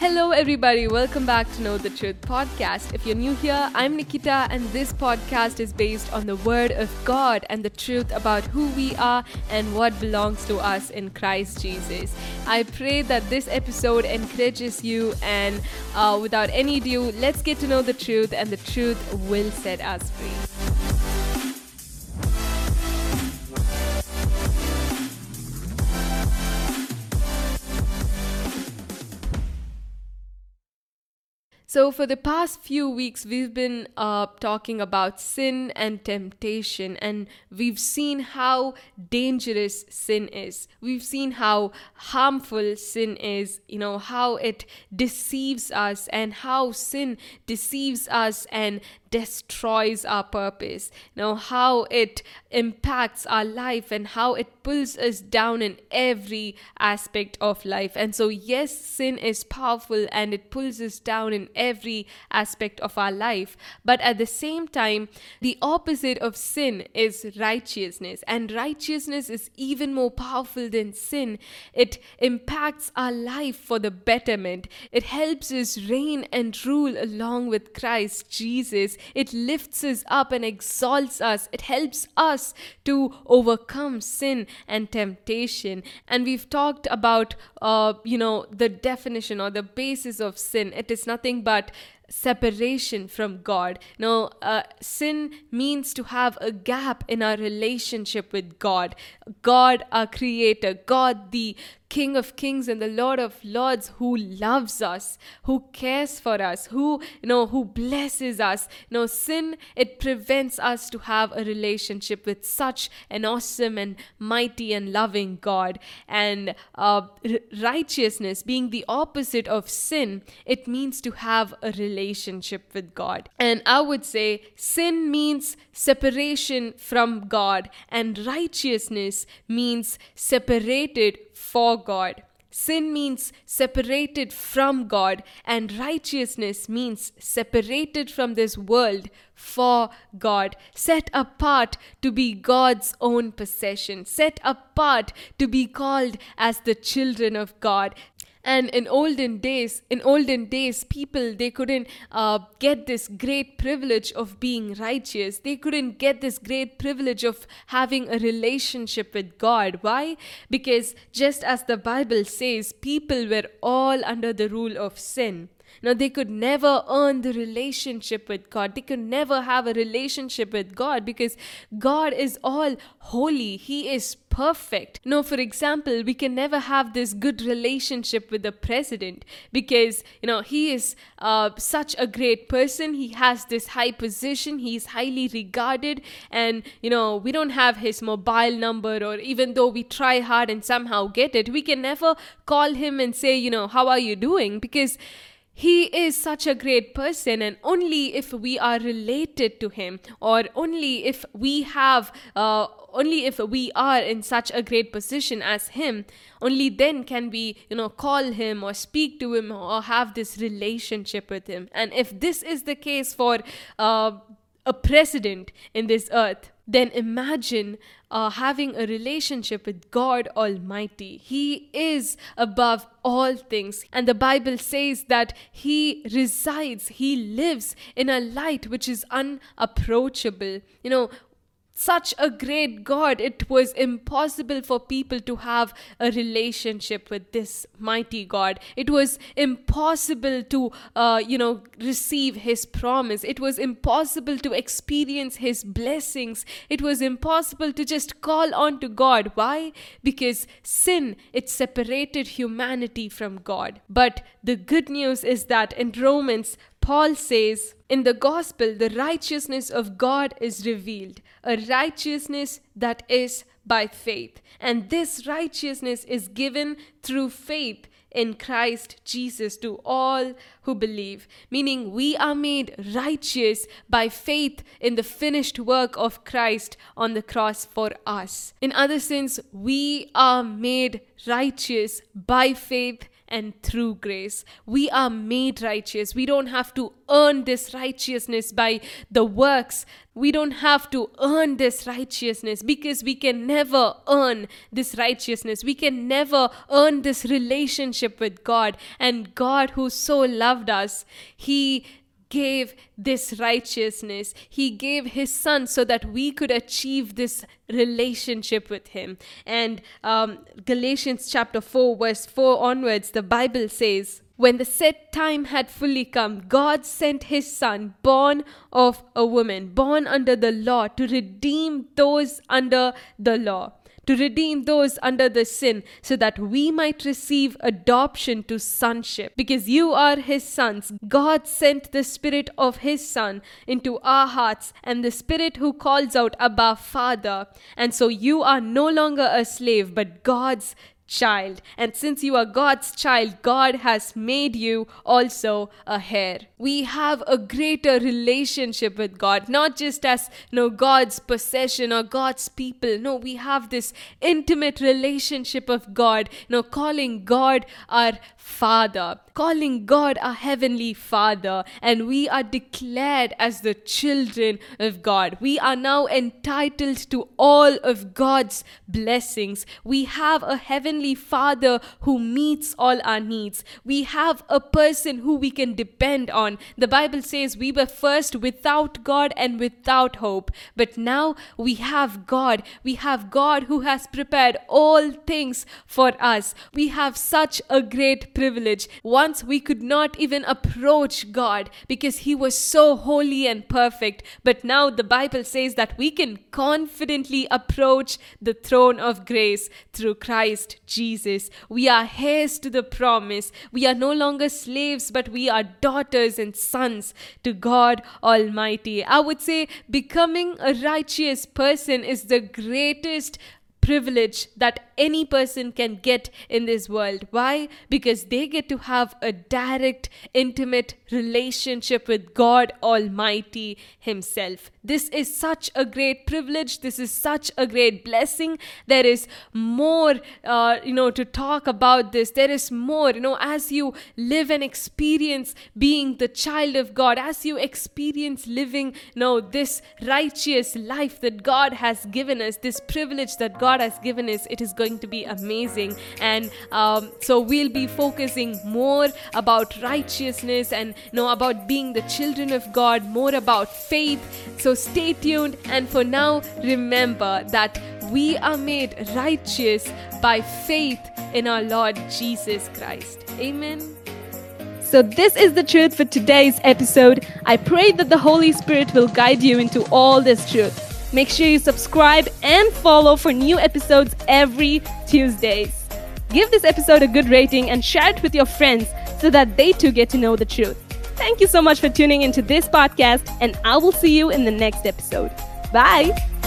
Hello, everybody. Welcome back to Know the Truth podcast. If you're new here, I'm Nikita, and this podcast is based on the Word of God and the truth about who we are and what belongs to us in Christ Jesus. I pray that this episode encourages you, and uh, without any ado, let's get to know the truth, and the truth will set us free. So, for the past few weeks, we've been uh, talking about sin and temptation, and we've seen how dangerous sin is. We've seen how harmful sin is, you know, how it deceives us, and how sin deceives us and destroys our purpose, you know, how it impacts our life and how it pulls us down in every aspect of life. And so, yes, sin is powerful and it pulls us down in every aspect of our life. But at the same time, the opposite of sin is righteousness. And righteousness is even more powerful than sin. It impacts our life for the betterment, it helps us reign and rule along with Christ Jesus it lifts us up and exalts us. It helps us to overcome sin and temptation. And we've talked about, uh, you know, the definition or the basis of sin. It is nothing but separation from God. Now, uh, sin means to have a gap in our relationship with God. God, our Creator, God, the King of Kings and the Lord of Lords who loves us, who cares for us, who you know who blesses us. Know, sin it prevents us to have a relationship with such an awesome and mighty and loving God. And uh, righteousness being the opposite of sin, it means to have a relationship with God. And I would say sin means separation from God, and righteousness means separated for God. Sin means separated from God, and righteousness means separated from this world for God, set apart to be God's own possession, set apart to be called as the children of God, and in olden days in olden days people they couldn't uh, get this great privilege of being righteous. They couldn't get this great privilege of having a relationship with god. Why? Because just as the bible says people were all under the rule of sin now, they could never earn the relationship with God. They could never have a relationship with God because God is all holy. He is perfect. Now, for example, we can never have this good relationship with the president because, you know, he is uh, such a great person. He has this high position. He is highly regarded. And, you know, we don't have his mobile number, or even though we try hard and somehow get it, we can never call him and say, you know, how are you doing? Because he is such a great person, and only if we are related to him, or only if we have, uh, only if we are in such a great position as him, only then can we, you know, call him or speak to him or have this relationship with him. And if this is the case for uh, a president in this earth, then imagine uh, having a relationship with God Almighty. He is above all things. And the Bible says that He resides, He lives in a light which is unapproachable. You know, such a great God, it was impossible for people to have a relationship with this mighty God. It was impossible to, uh, you know, receive His promise. It was impossible to experience His blessings. It was impossible to just call on to God. Why? Because sin, it separated humanity from God. But the good news is that in Romans, Paul says, In the gospel, the righteousness of God is revealed, a righteousness that is by faith. And this righteousness is given through faith in Christ Jesus to all who believe, meaning we are made righteous by faith in the finished work of Christ on the cross for us. In other sense, we are made righteous by faith and through grace. We are made righteous. We don't have to earn this righteousness by the works. We don't have to earn this righteousness because we can never earn this righteousness. We can never earn this relationship with God. And God, who so loved us, He gave this righteousness. He gave his son so that we could achieve this relationship with him. And um, Galatians chapter 4, verse 4 onwards, the Bible says, when the set time had fully come, God sent his son, born of a woman, born under the law, to redeem those under the law to redeem those under the sin, so that we might receive adoption to sonship. Because you are his sons, God sent the Spirit of his Son into our hearts, and the Spirit who calls out, Abba, Father. And so you are no longer a slave, but God's child. And since you are God's child, God has made you also a heir. We have a greater relationship with God, not just as you know, God's possession or God's people. No, we have this intimate relationship of God, you know, calling God our Father, calling God our Heavenly Father, and we are declared as the children of God. We are now entitled to all of God's blessings. We have a Heavenly Father who meets all our needs. We have a person who we can depend on. The Bible says we were first without God and without hope, but now we have God. We have God who has prepared all things for us. We have such a great privilege. Once we could not even approach God because He was so holy and perfect. But now the Bible says that we can confidently approach the throne of grace through Christ Jesus. We are heirs to the promise. We are no longer slaves, but we are daughters and sons to God Almighty. I would say becoming a righteous person is the greatest privilege that any person can get in this world. Why? Because they get to have a direct, intimate relationship with God Almighty Himself. This is such a great privilege. This is such a great blessing. There is more, uh, you know, to talk about this. There is more, you know, as you live and experience being the child of God, as you experience living, you know, this righteous life that God has given us, this privilege that God has given us, it is going to be amazing. And um, so we'll be focusing more about righteousness and you know about being the children of God, more about faith. So stay tuned. And for now, remember that we are made righteous by faith in our Lord Jesus Christ. Amen. So, this is the truth for today's episode. I pray that the Holy Spirit will guide you into all this truth. Make sure you subscribe and follow for new episodes every Tuesdays. Give this episode a good rating and share it with your friends so that they too get to know the truth. Thank you so much for tuning into this podcast, and I will see you in the next episode. Bye.